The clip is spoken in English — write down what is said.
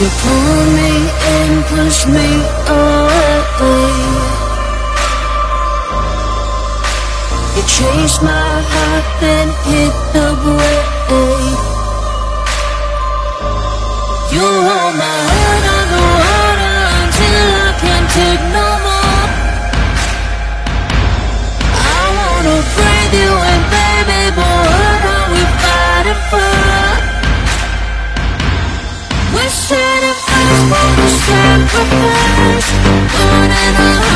You pull me and push me away. You chase my heart, then hit the brake. You hold my heart underwater until I can't take no more. I wanna on and on